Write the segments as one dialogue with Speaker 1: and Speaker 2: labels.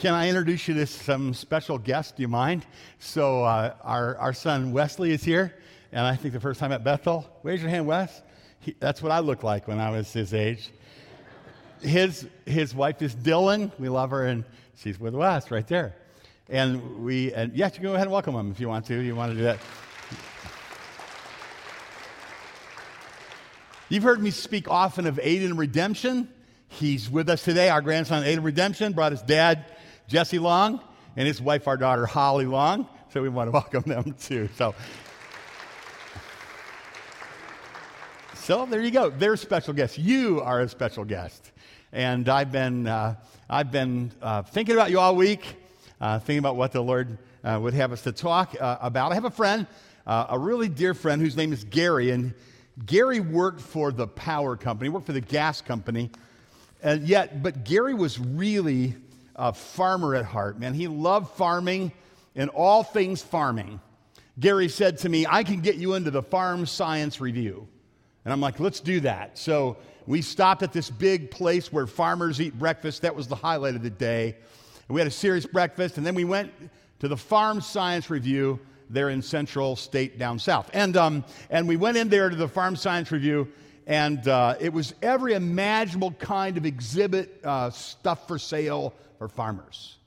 Speaker 1: Can I introduce you to some special guests? Do you mind? So, uh, our, our son Wesley is here, and I think the first time at Bethel. Raise your hand, Wes. He, that's what I looked like when I was his age. His, his wife is Dylan. We love her, and she's with Wes right there. And we, and yeah, you can go ahead and welcome him if you want to. You want to do that. You've heard me speak often of aid and redemption. He's with us today. Our grandson, Aid and Redemption, brought his dad Jesse Long and his wife, our daughter, Holly Long. So we want to welcome them too. So, so there you go. They're special guests. You are a special guest. And I've been, uh, I've been uh, thinking about you all week, uh, thinking about what the Lord uh, would have us to talk uh, about. I have a friend, uh, a really dear friend, whose name is Gary. And Gary worked for the power company, worked for the gas company. And yet, but Gary was really a farmer at heart, man. He loved farming and all things farming. Gary said to me, I can get you into the Farm Science Review. And I'm like, let's do that. So we stopped at this big place where farmers eat breakfast. That was the highlight of the day. And we had a serious breakfast, and then we went to the Farm Science Review there in Central State down south. And, um, and we went in there to the Farm Science Review, and uh, it was every imaginable kind of exhibit, uh, stuff for sale, or farmers.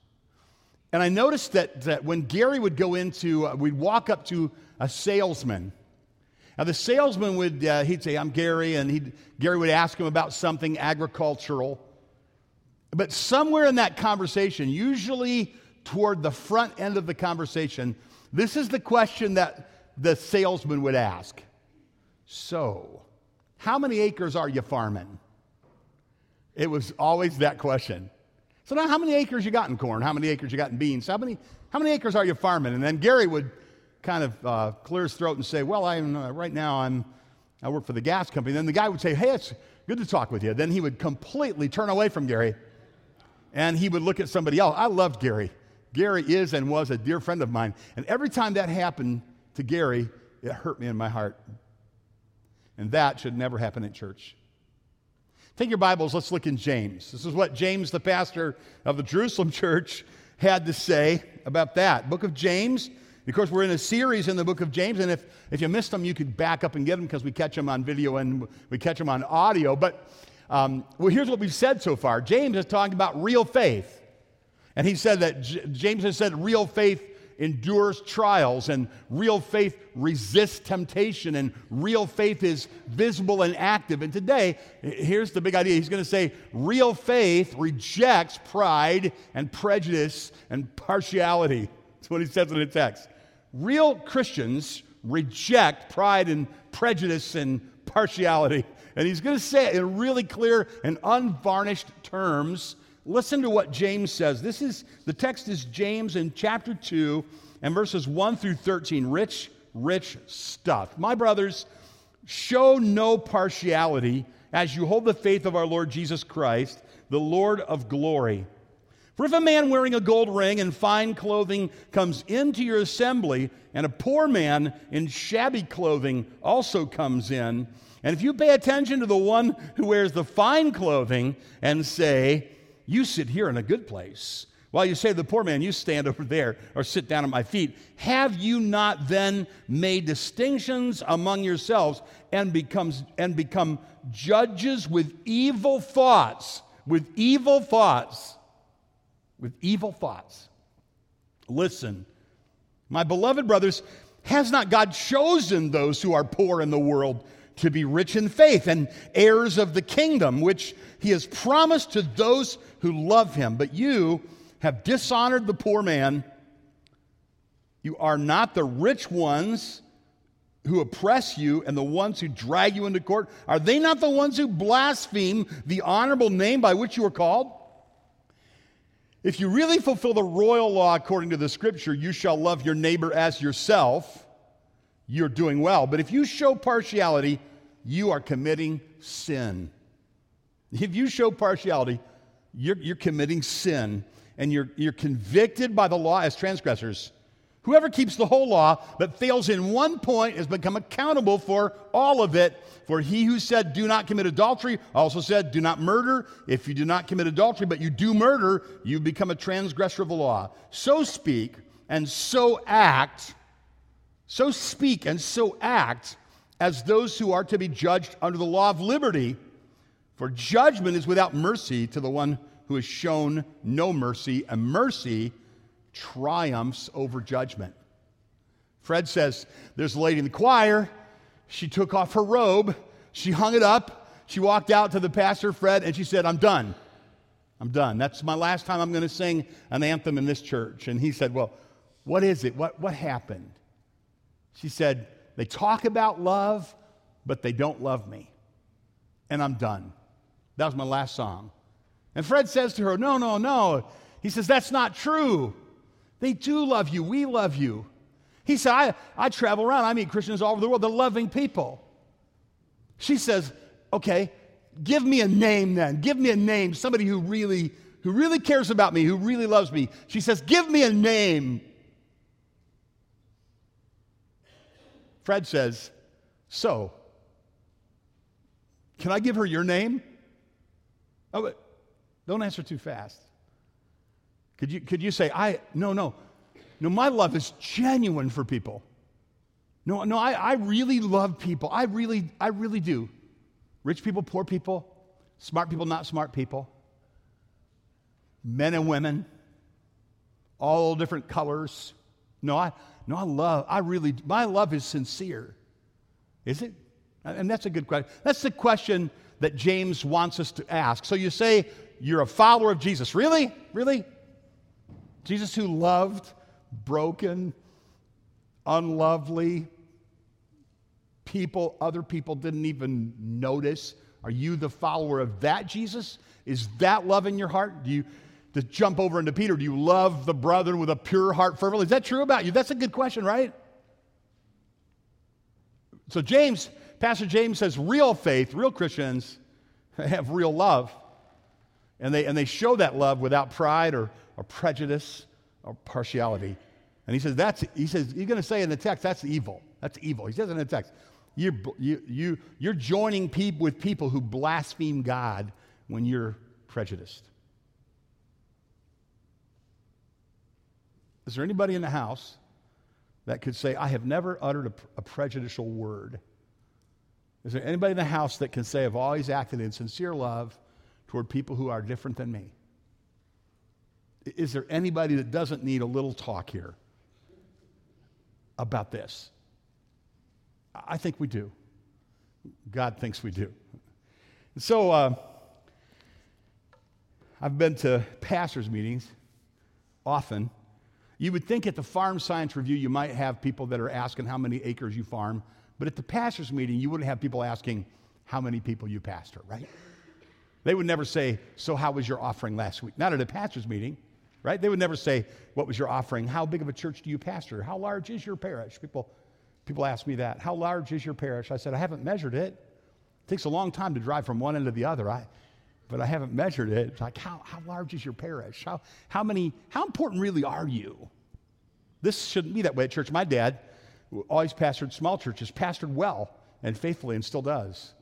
Speaker 1: And I noticed that, that when Gary would go into, uh, we'd walk up to a salesman. Now, the salesman would, uh, he'd say, I'm Gary, and he'd, Gary would ask him about something agricultural. But somewhere in that conversation, usually toward the front end of the conversation, this is the question that the salesman would ask So, how many acres are you farming? It was always that question. So now, how many acres you got in corn? How many acres you got in beans? How many, how many acres are you farming? And then Gary would kind of uh, clear his throat and say, well, I'm, uh, right now I'm, I work for the gas company. Then the guy would say, hey, it's good to talk with you. Then he would completely turn away from Gary and he would look at somebody else. I loved Gary. Gary is and was a dear friend of mine. And every time that happened to Gary, it hurt me in my heart. And that should never happen at church. Take your Bibles, let's look in James. This is what James, the pastor of the Jerusalem church, had to say about that. Book of James. Of course, we're in a series in the book of James, and if, if you missed them, you could back up and get them because we catch them on video and we catch them on audio. But um, well, here's what we've said so far James is talking about real faith. And he said that J- James has said real faith endures trials, and real faith resists temptation, and real faith is visible and active. And today, here's the big idea. He's going to say real faith rejects pride and prejudice and partiality. That's what he says in the text. Real Christians reject pride and prejudice and partiality. And he's going to say it in really clear and unvarnished terms Listen to what James says. This is the text is James in chapter 2 and verses 1 through 13. Rich, rich stuff. My brothers, show no partiality as you hold the faith of our Lord Jesus Christ, the Lord of glory. For if a man wearing a gold ring and fine clothing comes into your assembly, and a poor man in shabby clothing also comes in, and if you pay attention to the one who wears the fine clothing and say, you sit here in a good place. While you say to the poor man, You stand over there or sit down at my feet. Have you not then made distinctions among yourselves and, becomes, and become judges with evil thoughts? With evil thoughts. With evil thoughts. Listen, my beloved brothers, has not God chosen those who are poor in the world to be rich in faith and heirs of the kingdom, which he has promised to those who love him. But you have dishonored the poor man. You are not the rich ones who oppress you and the ones who drag you into court. Are they not the ones who blaspheme the honorable name by which you are called? If you really fulfill the royal law according to the scripture, you shall love your neighbor as yourself, you're doing well. But if you show partiality, you are committing sin. If you show partiality, you're, you're committing sin and you're, you're convicted by the law as transgressors. Whoever keeps the whole law but fails in one point has become accountable for all of it. For he who said, Do not commit adultery, also said, Do not murder. If you do not commit adultery, but you do murder, you become a transgressor of the law. So speak and so act, so speak and so act as those who are to be judged under the law of liberty. For judgment is without mercy to the one who has shown no mercy, and mercy triumphs over judgment. Fred says there's a lady in the choir. She took off her robe, she hung it up, she walked out to the pastor, Fred, and she said, I'm done. I'm done. That's my last time I'm going to sing an anthem in this church. And he said, Well, what is it? What, what happened? She said, They talk about love, but they don't love me. And I'm done. That was my last song. And Fred says to her, No, no, no. He says, That's not true. They do love you. We love you. He said, I, I travel around. I meet Christians all over the world. They're loving people. She says, Okay, give me a name then. Give me a name. Somebody who really, who really cares about me, who really loves me. She says, Give me a name. Fred says, So, can I give her your name? Oh, but don't answer too fast. Could you, could you say, I, no, no, no, my love is genuine for people. No, no, I, I really love people. I really, I really do. Rich people, poor people, smart people, not smart people, men and women, all different colors. No, I, no, I love, I really, my love is sincere. Is it? And that's a good question. That's the question that James wants us to ask. So you say you're a follower of Jesus. Really? Really? Jesus who loved broken, unlovely people, other people didn't even notice. Are you the follower of that Jesus? Is that love in your heart? Do you to jump over into Peter, do you love the brethren with a pure heart fervently? Is that true about you? That's a good question, right? So James, Pastor James says real faith, real Christians have real love. And they, and they show that love without pride or or prejudice or partiality. And he says, that's, he says, you're going to say in the text, that's evil. That's evil. He says in the text, you're, you, you, you're joining people with people who blaspheme God when you're prejudiced. Is there anybody in the house that could say, I have never uttered a, a prejudicial word? Is there anybody in the house that can say, I've always acted in sincere love toward people who are different than me? Is there anybody that doesn't need a little talk here about this? I think we do. God thinks we do. So, uh, I've been to pastors' meetings often. You would think at the Farm Science Review you might have people that are asking how many acres you farm, but at the pastors' meeting you wouldn't have people asking how many people you pastor, right? They would never say, So, how was your offering last week? Not at a pastor's meeting right? They would never say, What was your offering? How big of a church do you pastor? How large is your parish? People, people ask me that. How large is your parish? I said, I haven't measured it. It takes a long time to drive from one end to the other. I, but I haven't measured it. It's like, how, how large is your parish? How, how many, how important really are you? This shouldn't be that way at church. My dad, always pastored small churches, pastored well and faithfully and still does.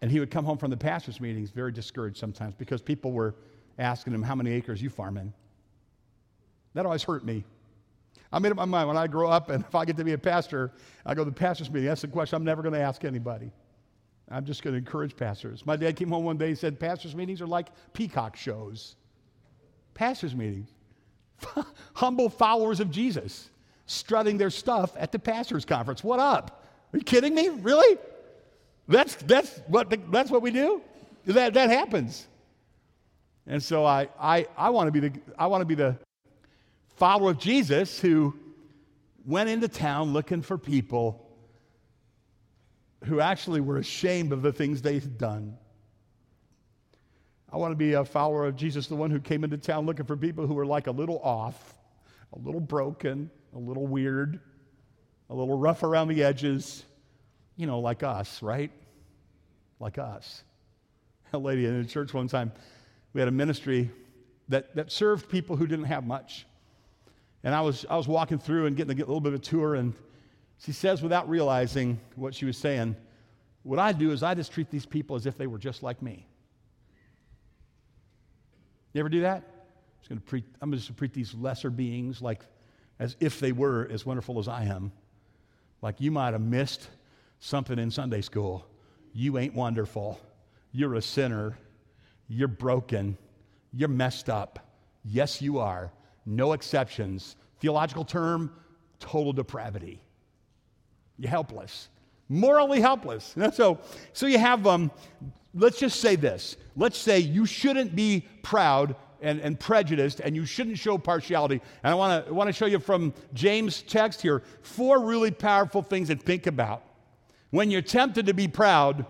Speaker 1: And he would come home from the pastor's meetings very discouraged sometimes because people were asking him how many acres you farm in. That always hurt me. I made up my mind when I grow up and if I get to be a pastor, I go to the pastor's meeting. That's the question I'm never going to ask anybody. I'm just going to encourage pastors. My dad came home one day and said, Pastors' meetings are like peacock shows. Pastors' meetings. Humble followers of Jesus strutting their stuff at the pastor's conference. What up? Are you kidding me? Really? That's, that's, what, the, that's what we do? That, that happens. And so I, I, I want to be the I want to be the follower of Jesus who went into town looking for people who actually were ashamed of the things they had done. I want to be a follower of Jesus, the one who came into town looking for people who were like a little off, a little broken, a little weird, a little rough around the edges, you know, like us, right? Like us. A lady in a church one time we had a ministry that, that served people who didn't have much. And I was, I was walking through and getting a little bit of a tour, and she says, without realizing what she was saying, What I do is I just treat these people as if they were just like me. You ever do that? I'm going to treat, I'm just going to treat these lesser beings like as if they were as wonderful as I am. Like you might have missed something in Sunday school. You ain't wonderful. You're a sinner. You're broken. You're messed up. Yes, you are. No exceptions. Theological term total depravity. You're helpless, morally helpless. So, so you have, um, let's just say this. Let's say you shouldn't be proud and, and prejudiced, and you shouldn't show partiality. And I want to want to show you from James' text here four really powerful things to think about when you're tempted to be proud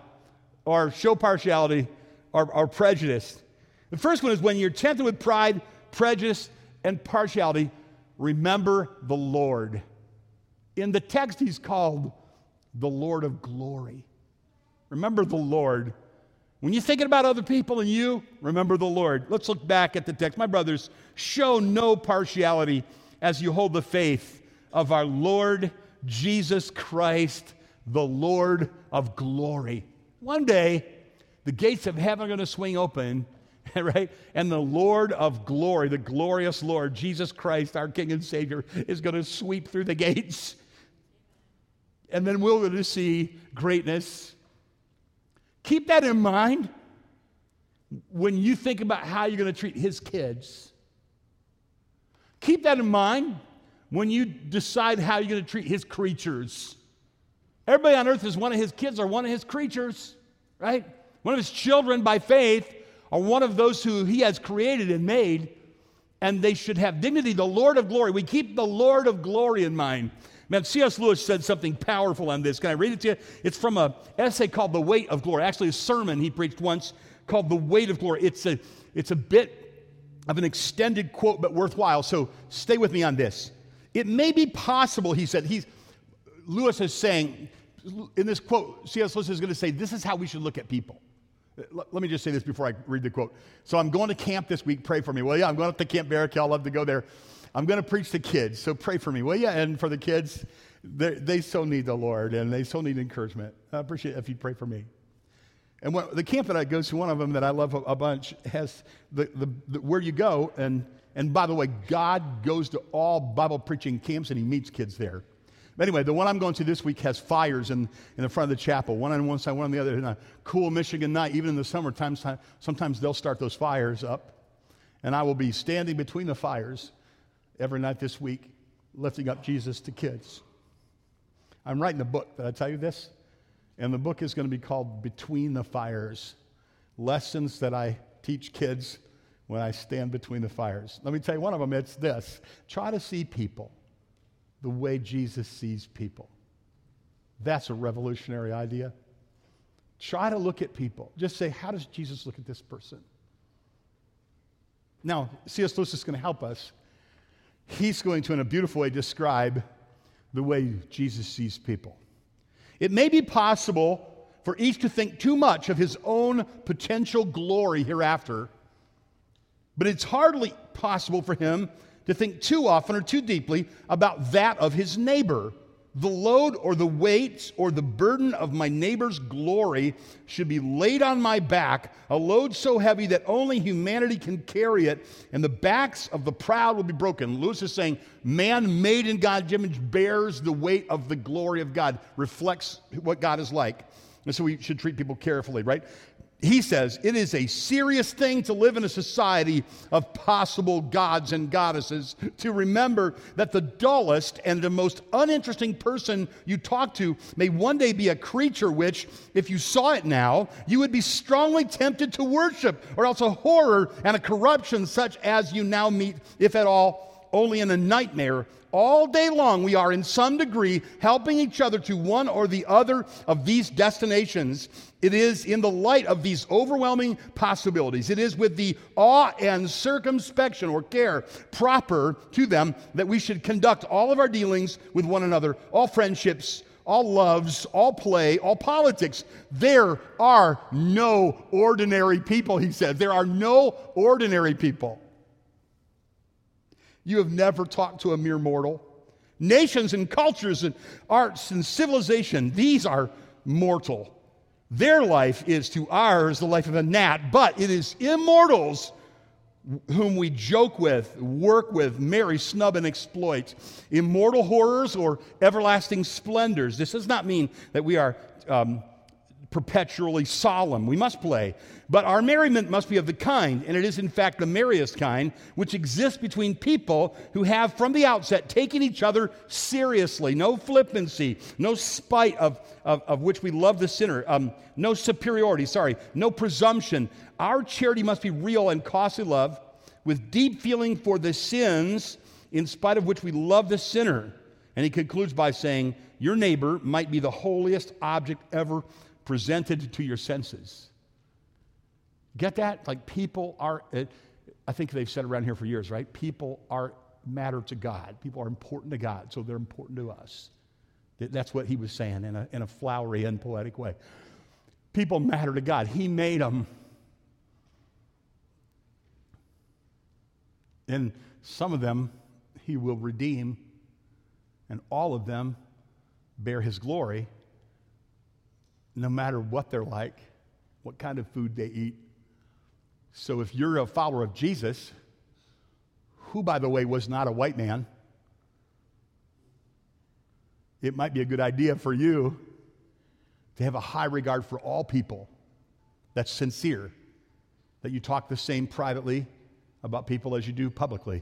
Speaker 1: or show partiality or, or prejudice. The first one is when you're tempted with pride, prejudice, and partiality. Remember the Lord. In the text, he's called the Lord of glory. Remember the Lord. When you're thinking about other people and you, remember the Lord. Let's look back at the text. My brothers, show no partiality as you hold the faith of our Lord Jesus Christ, the Lord of glory. One day, the gates of heaven are going to swing open, right? And the Lord of glory, the glorious Lord, Jesus Christ, our King and Savior, is going to sweep through the gates. And then we're going to see greatness Keep that in mind when you think about how you're going to treat his kids. Keep that in mind when you decide how you're going to treat his creatures. Everybody on earth is one of his kids or one of his creatures, right? One of his children by faith or one of those who he has created and made, and they should have dignity. The Lord of glory. We keep the Lord of glory in mind. Man, C.S. Lewis said something powerful on this. Can I read it to you? It's from an essay called The Weight of Glory. Actually, a sermon he preached once called The Weight of Glory. It's a, it's a bit of an extended quote, but worthwhile. So stay with me on this. It may be possible, he said, he's, Lewis is saying, in this quote, C.S. Lewis is going to say, this is how we should look at people. Let me just say this before I read the quote. So I'm going to camp this week. Pray for me. Well, yeah, I'm going up to Camp Barakel. I'll love to go there. I'm going to preach to kids, so pray for me, will you? And for the kids, they so need the Lord and they so need encouragement. I appreciate if you pray for me. And when, the camp that I go to, one of them that I love a, a bunch, has the, the, the, where you go. And, and by the way, God goes to all Bible preaching camps and he meets kids there. But anyway, the one I'm going to this week has fires in, in the front of the chapel, one on one side, one on the other. In a cool Michigan night, even in the summertime, sometimes they'll start those fires up. And I will be standing between the fires every night this week, lifting up Jesus to kids. I'm writing a book. Did I tell you this? And the book is going to be called Between the Fires Lessons that I teach kids when I stand between the fires. Let me tell you one of them it's this try to see people the way Jesus sees people. That's a revolutionary idea. Try to look at people. Just say, how does Jesus look at this person? Now, C.S. Lewis is going to help us he's going to, in a beautiful way, describe the way Jesus sees people. It may be possible for each to think too much of his own potential glory hereafter, but it's hardly possible for him to think too often or too deeply about that of his neighbor the load or the weight or the burden of my neighbor's glory should be laid on my back, a load so heavy that only humanity can carry it, and the backs of the proud will be broken. Lewis is saying, man made in God's image bears the weight of the glory of God, reflects what God is like. And so we should treat people carefully, right? He says it is a serious thing to live in a society of possible gods and goddesses to remember that the dullest and the most uninteresting person you talk to may one day be a creature which if you saw it now you would be strongly tempted to worship or else a horror and a corruption such as you now meet if at all only in a nightmare all day long, we are in some degree helping each other to one or the other of these destinations. It is in the light of these overwhelming possibilities, it is with the awe and circumspection or care proper to them that we should conduct all of our dealings with one another, all friendships, all loves, all play, all politics. There are no ordinary people, he said. There are no ordinary people. You have never talked to a mere mortal. Nations and cultures and arts and civilization, these are mortal. Their life is to ours the life of a gnat, but it is immortals whom we joke with, work with, marry, snub, and exploit. Immortal horrors or everlasting splendors. This does not mean that we are um, perpetually solemn. We must play. But our merriment must be of the kind, and it is in fact the merriest kind, which exists between people who have from the outset taken each other seriously. No flippancy, no spite of, of, of which we love the sinner, um, no superiority, sorry, no presumption. Our charity must be real and costly love with deep feeling for the sins in spite of which we love the sinner. And he concludes by saying, Your neighbor might be the holiest object ever presented to your senses. Get that? Like people are, I think they've said around here for years, right? People are matter to God. People are important to God, so they're important to us. That's what he was saying in a, in a flowery and poetic way. People matter to God. He made them. And some of them he will redeem, and all of them bear his glory no matter what they're like, what kind of food they eat. So if you're a follower of Jesus, who, by the way, was not a white man, it might be a good idea for you to have a high regard for all people that's sincere, that you talk the same privately about people as you do publicly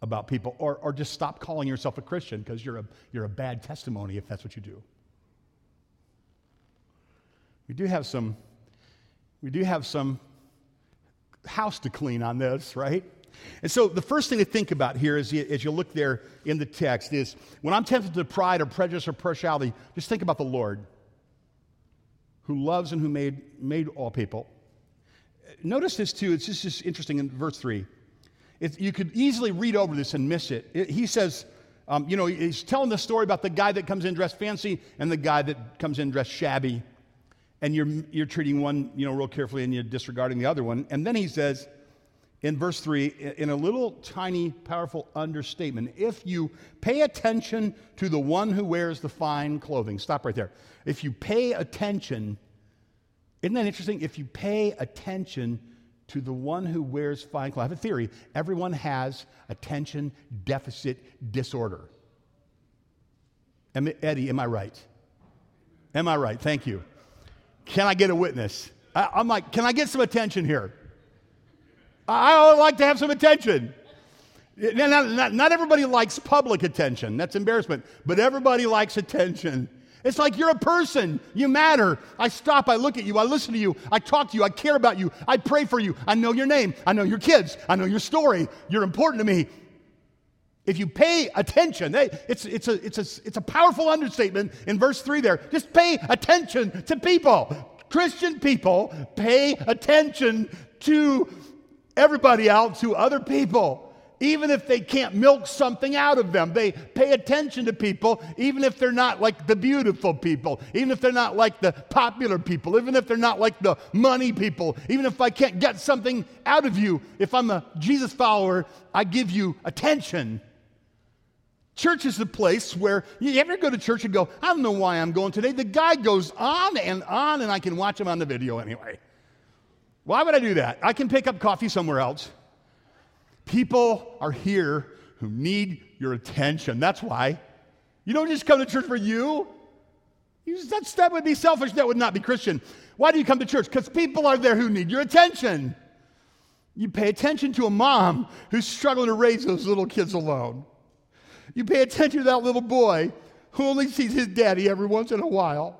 Speaker 1: about people, or, or just stop calling yourself a Christian because you're a, you're a bad testimony if that's what you do. We do have some, we do have some house to clean on this, right? And so the first thing to think about here you, as you look there in the text is when I'm tempted to pride or prejudice or partiality, just think about the Lord who loves and who made, made all people. Notice this too, it's just, just interesting in verse 3. It, you could easily read over this and miss it. it he says, um, you know, he's telling the story about the guy that comes in dressed fancy and the guy that comes in dressed shabby and you're, you're treating one, you know, real carefully and you're disregarding the other one. And then he says in verse 3, in a little tiny, powerful understatement, if you pay attention to the one who wears the fine clothing, stop right there. If you pay attention, isn't that interesting? If you pay attention to the one who wears fine clothing, I have a theory. Everyone has attention deficit disorder. Eddie, am I right? Am I right? Thank you. Can I get a witness? I, am like, can I get some attention here? I, I like to have some attention. Not, not, not everybody likes public attention. That's embarrassment. But everybody likes attention. It's like you're a person. You matter. I stop, I look at you, I listen to you, I talk to you, I care about you, I pray for you, I know your name, I know your kids, I know your story. You're important to me. If you pay attention, it's, it's, a, it's, a, it's a powerful understatement in verse 3 there. Just pay attention to people. Christian people pay attention to everybody else, to other people. Even if they can't milk something out of them, they pay attention to people, even if they're not like the beautiful people, even if they're not like the popular people, even if they're not like the money people, even if I can't get something out of you. If I'm a Jesus follower, I give you attention. Church is the place where you ever go to church and go, I don't know why I'm going today. The guy goes on and on, and I can watch him on the video anyway. Why would I do that? I can pick up coffee somewhere else. People are here who need your attention. That's why. You don't just come to church for you. you that's, that would be selfish. That would not be Christian. Why do you come to church? Because people are there who need your attention. You pay attention to a mom who's struggling to raise those little kids alone. You pay attention to that little boy who only sees his daddy every once in a while.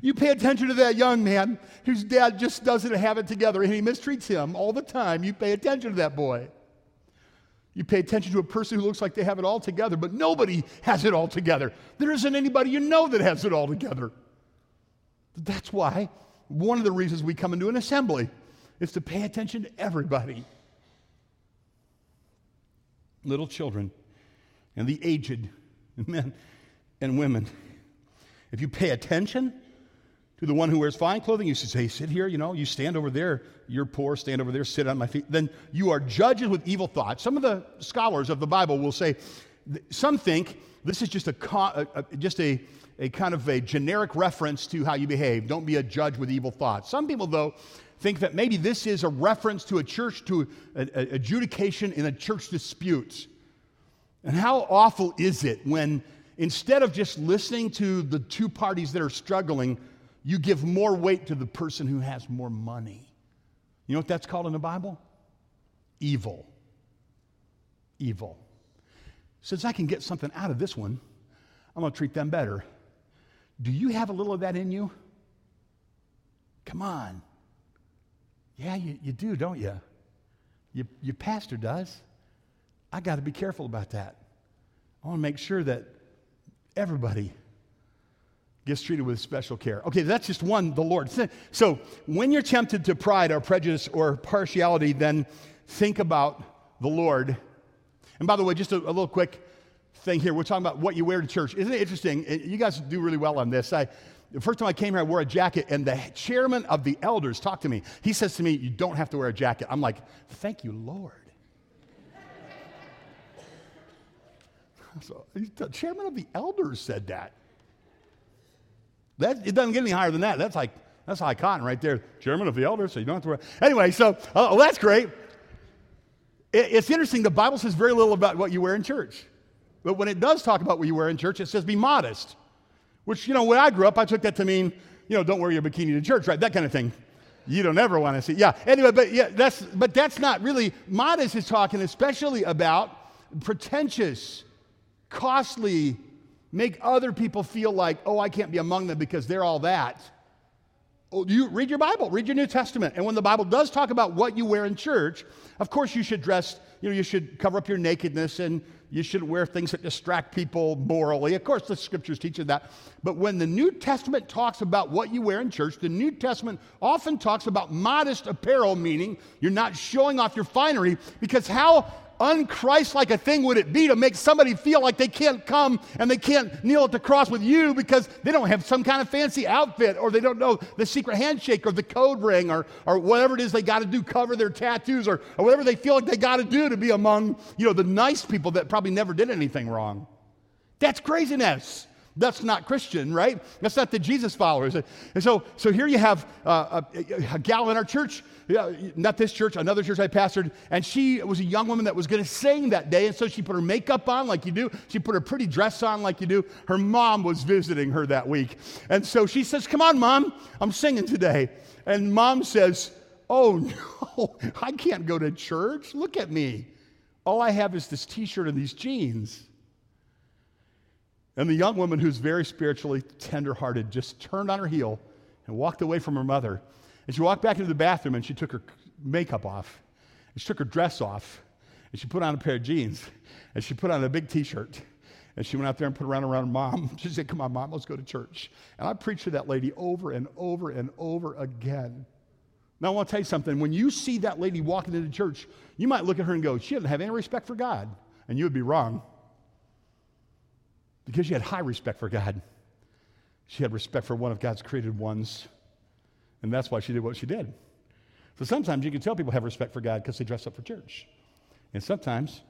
Speaker 1: You pay attention to that young man whose dad just doesn't have it together and he mistreats him all the time. You pay attention to that boy. You pay attention to a person who looks like they have it all together, but nobody has it all together. There isn't anybody you know that has it all together. That's why one of the reasons we come into an assembly is to pay attention to everybody. Little children and the aged, men and women. If you pay attention to the one who wears fine clothing, you should say, Sit here, you know, you stand over there, you're poor, stand over there, sit on my feet. Then you are judges with evil thoughts. Some of the scholars of the Bible will say, some think this is just a, just a, a kind of a generic reference to how you behave. Don't be a judge with evil thoughts. Some people, though, think that maybe this is a reference to a church, to adjudication in a church dispute. And how awful is it when instead of just listening to the two parties that are struggling, you give more weight to the person who has more money? You know what that's called in the Bible? Evil. Evil. Since I can get something out of this one, I'm going to treat them better. Do you have a little of that in you? Come on. Yeah, you, you do, don't you? you? Your pastor does. I got to be careful about that. I want to make sure that everybody gets treated with special care. Okay, that's just one, the Lord. So when you're tempted to pride or prejudice or partiality, then think about the Lord and by the way, just a, a little quick thing here. We're talking about what you wear to church. Isn't it interesting? You guys do really well on this. I, the first time I came here, I wore a jacket, and the chairman of the elders talked to me. He says to me, You don't have to wear a jacket. I'm like, Thank you, Lord. So, the chairman of the elders said that. that. It doesn't get any higher than that. That's like, that's high cotton right there. Chairman of the elders, so you don't have to wear. Anyway, so, uh, well, that's great. It's interesting, the Bible says very little about what you wear in church. But when it does talk about what you wear in church, it says be modest. Which, you know, when I grew up, I took that to mean, you know, don't wear your bikini to church, right? That kind of thing. You don't ever want to see. Yeah. Anyway, but yeah, that's but that's not really modest is talking especially about pretentious, costly, make other people feel like, oh, I can't be among them because they're all that. Oh, you read your Bible, read your New Testament. And when the Bible does talk about what you wear in church, of course you should dress, you know, you should cover up your nakedness and you shouldn't wear things that distract people morally. Of course, the scriptures teach you that. But when the New Testament talks about what you wear in church, the New Testament often talks about modest apparel, meaning you're not showing off your finery, because how unchristlike a thing would it be to make somebody feel like they can't come and they can't kneel at the cross with you because they don't have some kind of fancy outfit or they don't know the secret handshake or the code ring or, or whatever it is they got to do, cover their tattoos or, or whatever they feel like they got to do to be among, you know, the nice people that probably never did anything wrong. That's craziness. That's not Christian, right? That's not the Jesus followers. And so, so here you have uh, a, a, gal in our church, not this church, another church I pastored, and she was a young woman that was going to sing that day. And so she put her makeup on like you do. She put her pretty dress on like you do. Her mom was visiting her that week. And so she says, Come on, mom, I'm singing today. And mom says, Oh, no, I can't go to church. Look at me. All I have is this t shirt and these jeans. And the young woman, who's very spiritually tenderhearted, just turned on her heel and walked away from her mother. And she walked back into the bathroom and she took her makeup off. And she took her dress off. And she put on a pair of jeans. And she put on a big t shirt. And she went out there and put around around mom. She said, Come on, mom, let's go to church. And I preached to that lady over and over and over again. Now, I want to tell you something. When you see that lady walking into church, you might look at her and go, She doesn't have any respect for God. And you would be wrong because she had high respect for God. She had respect for one of God's created ones, and that's why she did what she did. So sometimes you can tell people have respect for God because they dress up for church. And sometimes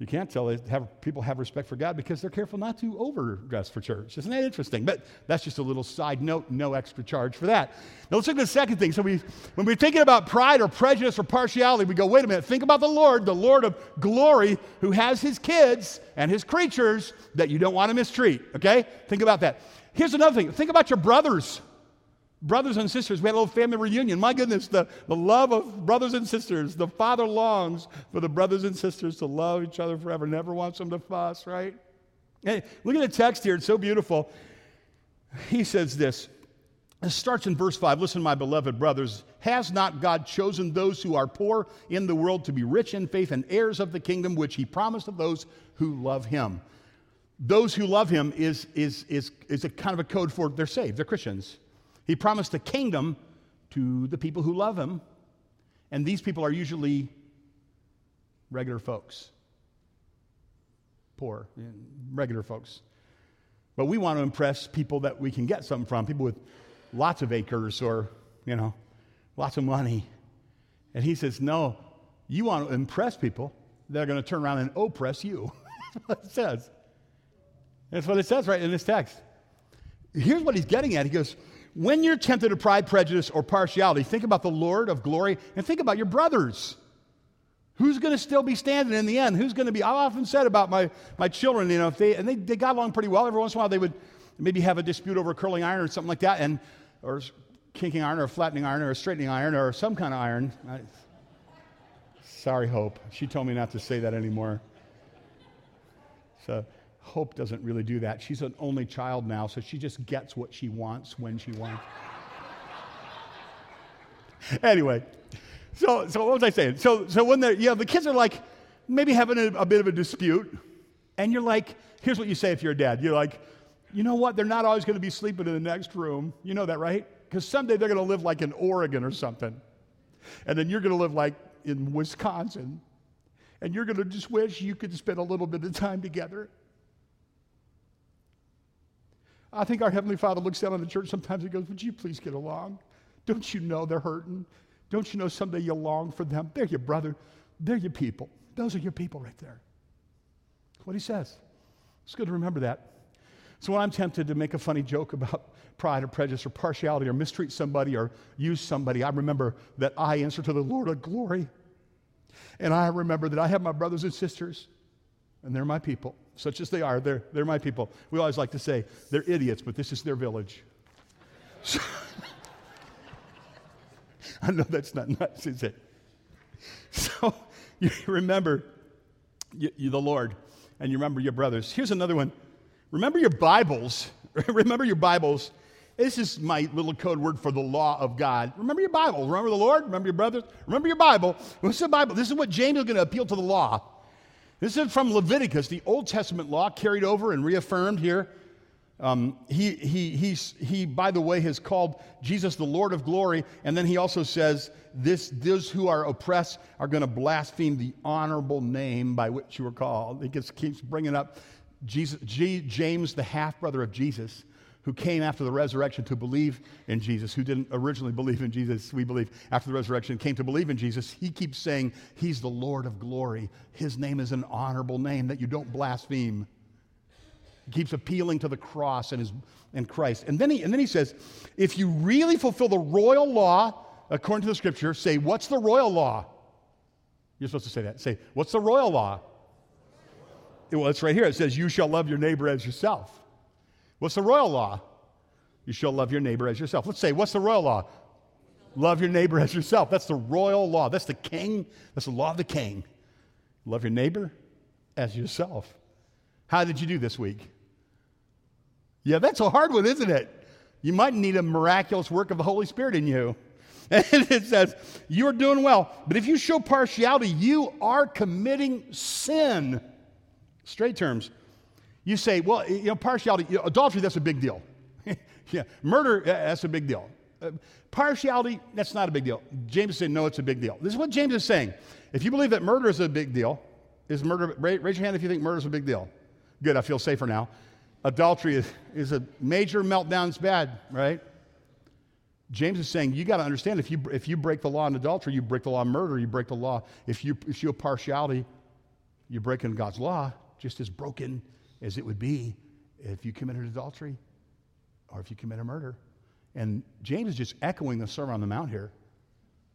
Speaker 1: you can't tell they have, people have respect for God because they're careful not to overdress for church. Isn't that interesting? But that's just a little side note, no extra charge for that. Now let's look at the second thing. So we, when we're thinking about pride or prejudice or partiality, we go, wait a minute, think about the Lord, the Lord of glory, who has his kids and his creatures that you don't want to mistreat. Okay? Think about that. Here's another thing. Think about your brothers. Brothers and sisters, we had a little family reunion. My goodness, the, the love of brothers and sisters. The father longs for the brothers and sisters to love each other forever, never wants them to fuss, right? Hey, look at the text here, it's so beautiful. He says this. It starts in verse 5. Listen, my beloved brothers, has not God chosen those who are poor in the world to be rich in faith and heirs of the kingdom which he promised to those who love him? Those who love him is, is, is, is a kind of a code for they're saved, they're Christians. He promised a kingdom to the people who love him, and these people are usually regular folks, poor, regular folks. But we want to impress people that we can get something from, people with lots of acres or, you know, lots of money. And he says, No, you want to impress people, they're going to turn around and oppress you. That's what it says. That's what it says right in this text. Here's what he's getting at. He goes, When you're tempted to pride, prejudice, or partiality, think about the Lord of glory and think about your brothers. Who's going to still be standing in the end? Who's going to be? I've often said about my, my children, you know, if they, and they, they got along pretty well. Every once in a while, they would maybe have a dispute over a curling iron or something like that, and, or kinking iron or flattening iron or straightening iron or some kind of iron. I, sorry, Hope. She told me not to say that anymore. So, Hope doesn't really do that. She's an only child now, so she just gets what she wants when she wants. anyway, so, so what was I saying? So, so when the, you know, the kids are like maybe having a, a bit of a dispute, and you're like, here's what you say if you're a dad. You're like, you know what? They're not always going to be sleeping in the next room. You know that, right? Because someday they're going to live like in Oregon or something. And then you're going to live like in Wisconsin. And you're going to just wish you could spend a little bit of time together. I think our Heavenly Father looks down on the church sometimes and goes, Would you please get along? Don't you know they're hurting? Don't you know someday you'll long for them? They're your brother. They're your people. Those are your people right there. That's what he says. It's good to remember that. So when I'm tempted to make a funny joke about pride or prejudice or partiality or mistreat somebody or use somebody, I remember that I answer to the Lord of glory. And I remember that I have my brothers and sisters, and they're my people. Such as they are, they're, they're my people. We always like to say, they're idiots, but this is their village. So, I know that's not nuts, is it? So you remember you, you, the Lord, and you remember your brothers. Here's another one. Remember your Bibles. remember your Bibles. This is my little code word for the law of God. Remember your Bible. Remember the Lord. Remember your brothers. Remember your Bible. What's the Bible? This is what James is going to appeal to the law. This is from Leviticus, the Old Testament law carried over and reaffirmed here. Um, he, he, he's, he, by the way, has called Jesus the Lord of glory. And then he also says, this, Those who are oppressed are going to blaspheme the honorable name by which you were called. He gets, keeps bringing up Jesus, G, James, the half brother of Jesus, who came after the resurrection to believe in Jesus, who didn't originally believe in Jesus, we believe, after the resurrection, came to believe in Jesus. He keeps saying, He's the Lord of glory. His name is an honorable name that you don't blaspheme. He keeps appealing to the cross and, his, and Christ. And then, he, and then he says, if you really fulfill the royal law, according to the scripture, say, What's the royal law? You're supposed to say that. Say, What's the royal law? Well, it's right here. It says, You shall love your neighbor as yourself. What's the royal law? You shall love your neighbor as yourself. Let's say, What's the royal law? Love your neighbor as yourself. That's the royal law. That's the king. That's the law of the king. Love your neighbor as yourself. How did you do this week? Yeah, that's a hard one, isn't it? You might need a miraculous work of the Holy Spirit in you. And it says, You're doing well. But if you show partiality, you are committing sin. Straight terms. You say, Well, you know, partiality, adultery, that's a big deal. yeah, murder, that's a big deal. Uh, partiality, that's not a big deal. James saying, No, it's a big deal. This is what James is saying. If you believe that murder is a big deal, is murder, raise your hand if you think murder is a big deal. Good, I feel safer now adultery is, is a major meltdown. It's bad, right? James is saying you got to understand if you, if you break the law in adultery, you break the law in murder, you break the law. If you, if you partiality, you're breaking God's law just as broken as it would be if you committed adultery or if you commit a murder. And James is just echoing the Sermon on the Mount here.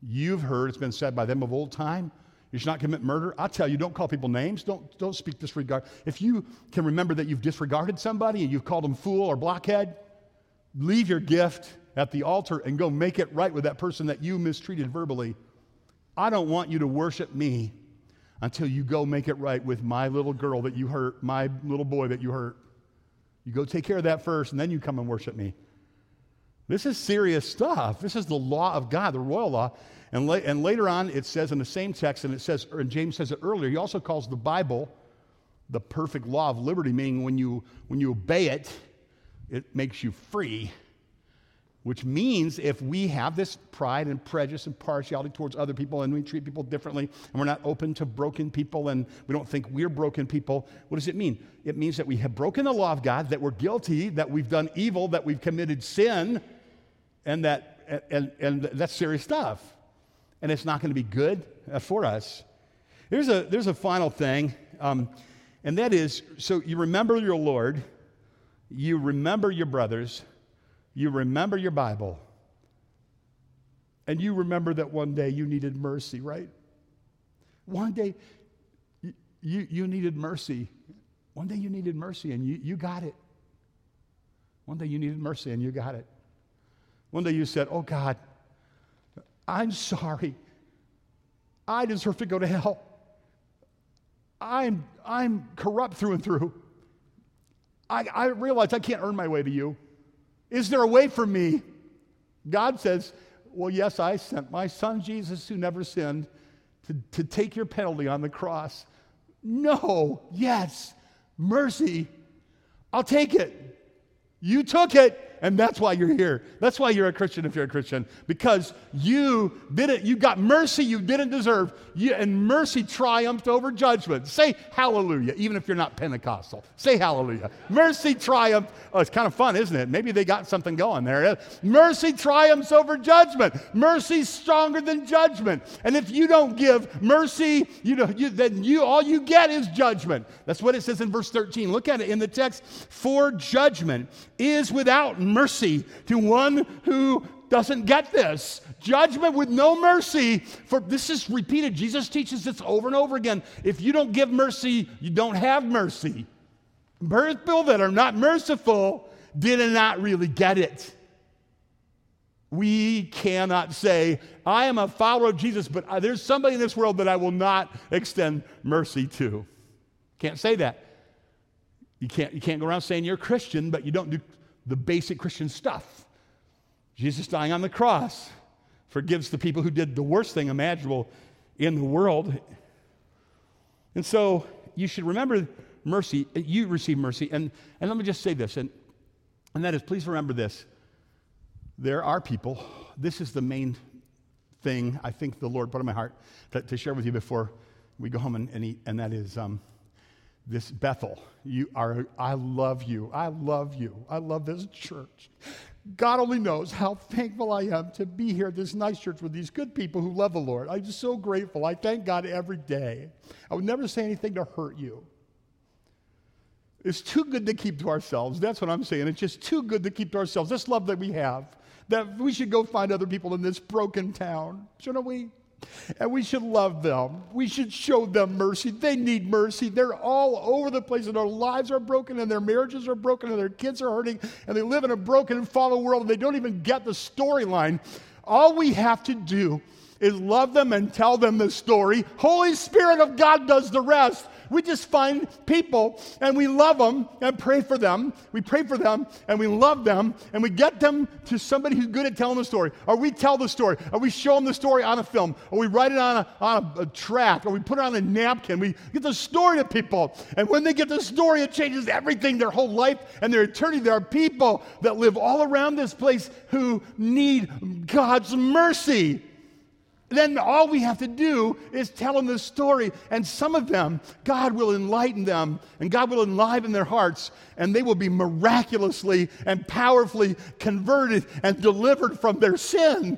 Speaker 1: You've heard, it's been said by them of old time, you should not commit murder. I tell you, don't call people names. Don't, don't speak disregard. If you can remember that you've disregarded somebody and you've called them fool or blockhead, leave your gift at the altar and go make it right with that person that you mistreated verbally. I don't want you to worship me until you go make it right with my little girl that you hurt, my little boy that you hurt. You go take care of that first, and then you come and worship me. This is serious stuff. This is the law of God, the royal law. And, la- and later on, it says in the same text, and it says, and James says it earlier, he also calls the Bible the perfect law of liberty, meaning when you, when you obey it, it makes you free. Which means if we have this pride and prejudice and partiality towards other people and we treat people differently and we're not open to broken people and we don't think we're broken people, what does it mean? It means that we have broken the law of God, that we're guilty, that we've done evil, that we've committed sin, And, that, and, and that's serious stuff. And it's not going to be good uh, for us. There's a, there's a final thing, um, and that is so you remember your Lord, you remember your brothers, you remember your Bible, and you remember that one day you needed mercy, right? One day you, you, needed mercy. One day you needed mercy and you, you got it. One day you needed mercy and you got it. One day you said, Oh God, I'm sorry. I deserve to go to hell. I'm, I'm corrupt through and through. I, I realize I can't earn my way to you. Is there a way for me? God says, Well, yes, I sent my son Jesus, who never sinned, to, to take your penalty on the cross. No, yes, mercy. I'll take it. You took it. And that's why you're here. That's why you're a Christian if you're a Christian, because you didn't, you got mercy you didn't deserve, you, and mercy triumphed over judgment. Say hallelujah, even if you're not Pentecostal. Say hallelujah. Mercy triumphed. Oh, it's kind of fun, isn't it? Maybe they got something going there. Mercy triumphs over judgment. Mercy's stronger than judgment. And if you don't give mercy, you know, you, then you all you get is judgment. That's what it says in verse 13. Look at it in the text. For judgment is without to one who doesn't get this. Judgment with no mercy. For this is repeated. Jesus teaches this over and over again. If you don't give mercy, you don't have mercy. People that are not merciful did not really get it. We cannot say, I am a follower of Jesus, but there's somebody in this world that I will not extend mercy to. Can't say that. You can't, you can't go around saying you're a Christian, but you don't do the basic Christian stuff. Jesus dying on the cross forgives the people who did the worst thing imaginable in the world. And so you should remember mercy. You receive mercy. And, and let me just say this, and, and that is please remember this. There are people, this is the main thing I think the Lord put on my heart to, to share with you before we go home and, and eat, and that is um, this Bethel. You are, I love you. I love you. I love this church. God only knows how thankful I am to be here at this nice church with these good people who love the Lord. I'm just so grateful. I thank God every day. I would never say anything to hurt you. It's too good to keep to ourselves. That's what I'm saying. It's just too good to keep to ourselves. This love that we have, that we should go find other people in this broken town, shouldn't we? And we should love them. We should show them mercy. They need mercy. They're all over the place, and their lives are broken, and their marriages are broken, and their kids are hurting, and they live in a broken and fallen world, and they don't even get the storyline. All we have to do is love them and tell them the story. Holy Spirit of God does the rest. We just find people and we love them and pray for them. We pray for them and we love them and we get them to somebody who's good at telling the story. Or we tell the story. Or we show them the story on a film. Or we write it on a, on a, a tract. Or we put it on a napkin. We get the story to people. And when they get the story, it changes everything, their whole life and their eternity. There are people that live all around this place who need God's mercy then all we have to do is tell them the story. And some of them, God will enlighten them and God will enliven their hearts, and they will be miraculously and powerfully converted and delivered from their sin.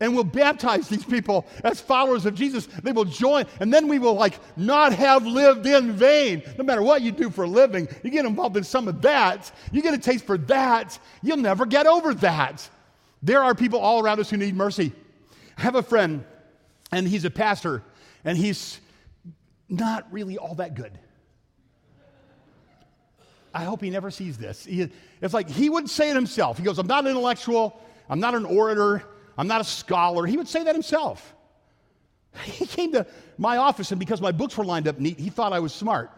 Speaker 1: And we'll baptize these people as followers of Jesus. They will join, and then we will like not have lived in vain. No matter what you do for a living, you get involved in some of that, you get a taste for that, you'll never get over that. There are people all around us who need mercy. I have a friend, and he's a pastor, and he's not really all that good. I hope he never sees this. He, it's like he would say it himself. He goes, I'm not an intellectual, I'm not an orator, I'm not a scholar. He would say that himself. He came to my office, and because my books were lined up neat, he thought I was smart.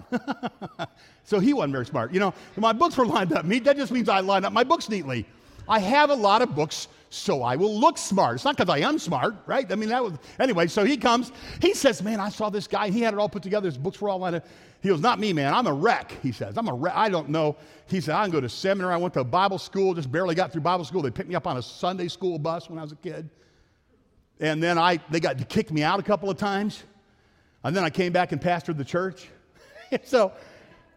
Speaker 1: so he wasn't very smart. You know, my books were lined up neat. That just means I lined up my books neatly. I have a lot of books so I will look smart. It's not because I am smart, right? I mean, that was, anyway, so he comes. He says, Man, I saw this guy. He had it all put together. His books were all lined up. He goes, Not me, man. I'm a wreck, he says. I'm a wreck. I don't know. He said, I didn't go to seminary. I went to Bible school, just barely got through Bible school. They picked me up on a Sunday school bus when I was a kid. And then I, they got to kick me out a couple of times. And then I came back and pastored the church. so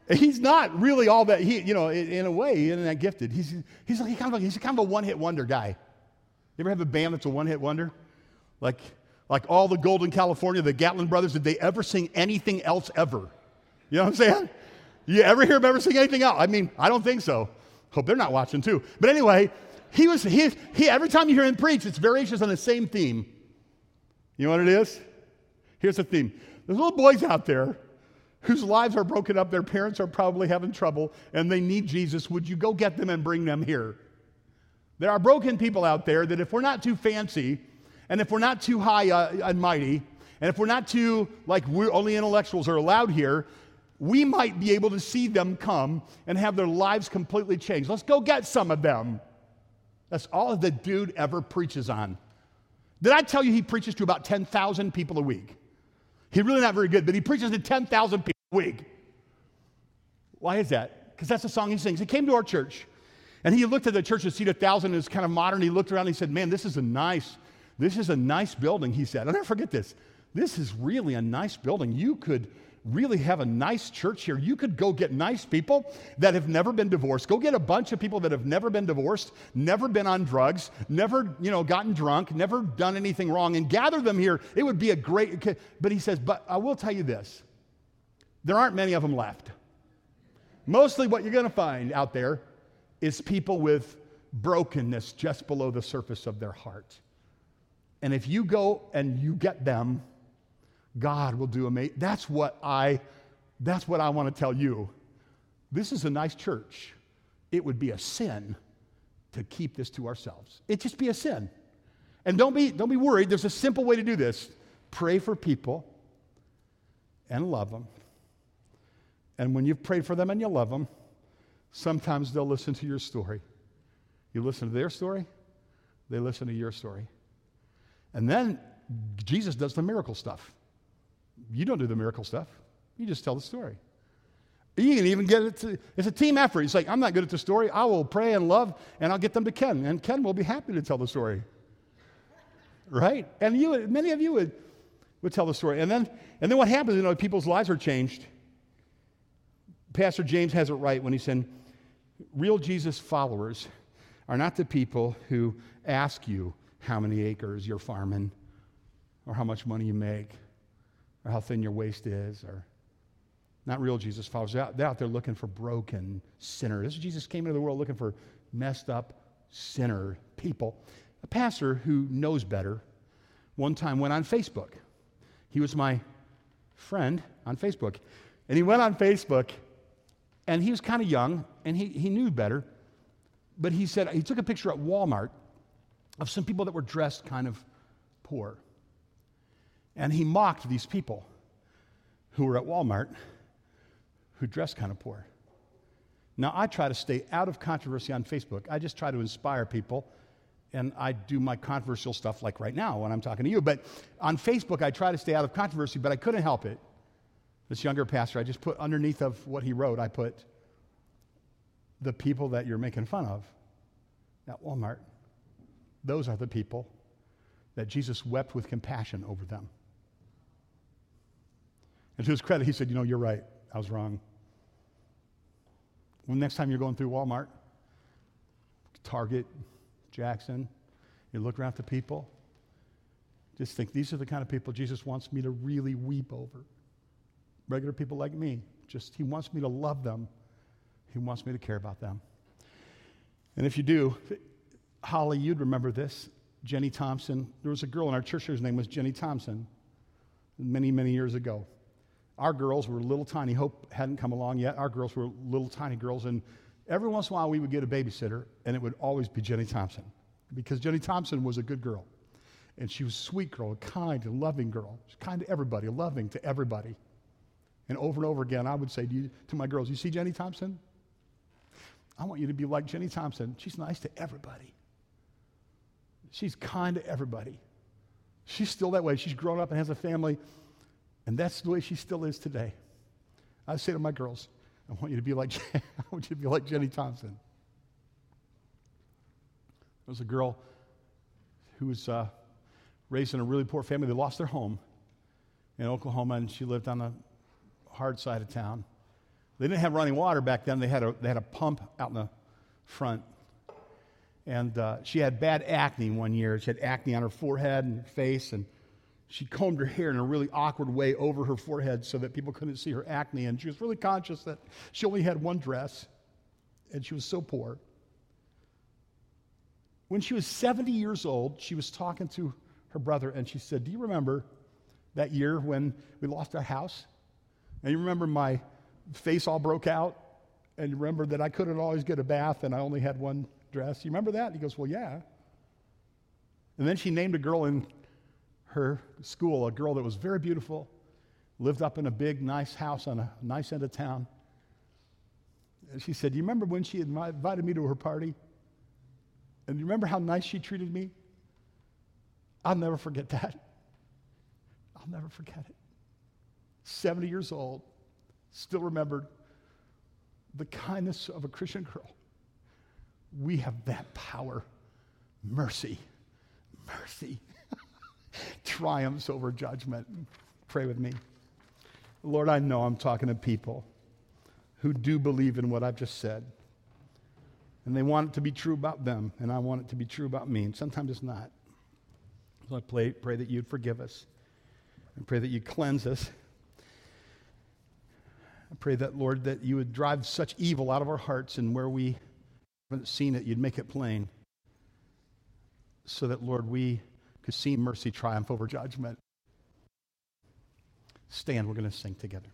Speaker 1: he's not really all that, he, you know, in, a way, he isn't that gifted. He's, he's, like, he's kind of a, he's kind of a one hit wonder guy. You ever have a band that's a one hit wonder? Like, like all the Gold in California, the Gatlin brothers, did they ever sing anything else ever? You know what I'm saying? You ever hear them ever sing anything else? I mean, I don't think so. Hope they're not watching too. But anyway, he was, he, he, every time you hear him preach, it's variations on the same theme. You know what it is? Here's the theme. There's little boys out there whose lives are broken up, their parents are probably having trouble, and they need Jesus. Would you go get them and bring them here? There are broken people out there that if we're not too fancy, and if we're not too high uh, and mighty, and if we're not too, like, we're only intellectuals are allowed here, we might be able to see them come and have their lives completely changed. Let's go get some of them. That's all the dude ever preaches on. Did I tell you he preaches to about 10,000 people a week? He's really not very good, but he preaches to 10,000 people week. Why is that? Because that's the song he sings. He came to our church and he looked at the church to seat a thousand is kind of modern. He looked around and he said, Man, this is a nice, this is a nice building, he said. I'll never forget this. This is really a nice building. You could really have a nice church here. You could go get nice people that have never been divorced. Go get a bunch of people that have never been divorced, never been on drugs, never, you know, gotten drunk, never done anything wrong and gather them here. It would be a great but he says, "But I will tell you this. There aren't many of them left. Mostly what you're going to find out there is people with brokenness just below the surface of their heart. And if you go and you get them, God will do amazing. That's what I that's what I want to tell you. This is a nice church. It would be a sin to keep this to ourselves. It'd just be a sin. And don't be, don't be worried. There's a simple way to do this. Pray for people and love them. And when you've prayed for them and you love them, sometimes they'll listen to your story. You listen to their story, they listen to your story. And then Jesus does the miracle stuff. You don't do the miracle stuff, you just tell the story. You can even get it to, it's a team effort. It's like, I'm not good at the story. I will pray and love, and I'll get them to Ken, and Ken will be happy to tell the story. Right? And you, many of you would, would tell the story. And then, and then what happens, you know, people's lives are changed. Pastor James has it right when he said, real Jesus followers are not the people who ask you how many acres you're farming or how much money you make or how thin your waist is, or not real Jesus followers. They're out, they're out there looking for broken sinners. Jesus came into the world looking for messed up sinner people. A pastor who knows better one time went on Facebook. He was my friend on Facebook. And he went on Facebook, and he was kind of young, and he, he knew better. But he said, he took a picture at Walmart of some people that were dressed kind of poor. And he mocked these people who were at Walmart who dressed kind of poor. Now, I try to stay out of controversy on Facebook. I just try to inspire people, and I do my controversial stuff like right now when I'm talking to you. But on Facebook, I try to stay out of controversy, but I couldn't help it. This younger pastor, I just put underneath of what he wrote, I put the people that you're making fun of at Walmart. Those are the people that Jesus wept with compassion over them. And to his credit, he said, You know, you're right. I was wrong. Well, next time you're going through Walmart, Target, Jackson, you look around at the people, just think these are the kind of people Jesus wants me to really weep over. Regular people like me. Just he wants me to love them. He wants me to care about them. And if you do, Holly, you'd remember this. Jenny Thompson. There was a girl in our church whose name was Jenny Thompson many, many years ago. Our girls were little tiny. Hope hadn't come along yet. Our girls were little tiny girls. And every once in a while, we would get a babysitter, and it would always be Jenny Thompson because Jenny Thompson was a good girl. And she was a sweet girl, a kind and loving girl. She was kind to everybody, loving to everybody. And over and over again, I would say to, you, to my girls, You see Jenny Thompson? I want you to be like Jenny Thompson. She's nice to everybody. She's kind to everybody. She's still that way. She's grown up and has a family. And that's the way she still is today. I say to my girls, I want you to be like, I want you to be like Jenny Thompson. There was a girl who was uh, raised in a really poor family. They lost their home in Oklahoma, and she lived on the hard side of town. They didn't have running water back then. They had a, they had a pump out in the front. And uh, she had bad acne one year. She had acne on her forehead and face, and she combed her hair in a really awkward way over her forehead so that people couldn't see her acne. And she was really conscious that she only had one dress, and she was so poor. When she was 70 years old, she was talking to her brother, and she said, Do you remember that year when we lost our house? And you remember my face all broke out? And you remember that I couldn't always get a bath and I only had one dress? You remember that? And he goes, Well, yeah. And then she named a girl in her school, a girl that was very beautiful, lived up in a big, nice house on a nice end of town. And she said, you remember when she invited me to her party? And you remember how nice she treated me? I'll never forget that. I'll never forget it. 70 years old, still remembered the kindness of a Christian girl. We have that power. Mercy. Mercy triumphs over judgment. Pray with me. Lord, I know I'm talking to people who do believe in what I've just said. And they want it to be true about them, and I want it to be true about me. And sometimes it's not. So I pray, pray that you'd forgive us. and pray that you cleanse us. I pray that, Lord, that you would drive such evil out of our hearts, and where we haven't seen it, you'd make it plain. So that, Lord, we could see mercy triumph over judgment. Stand, we're going to sing together.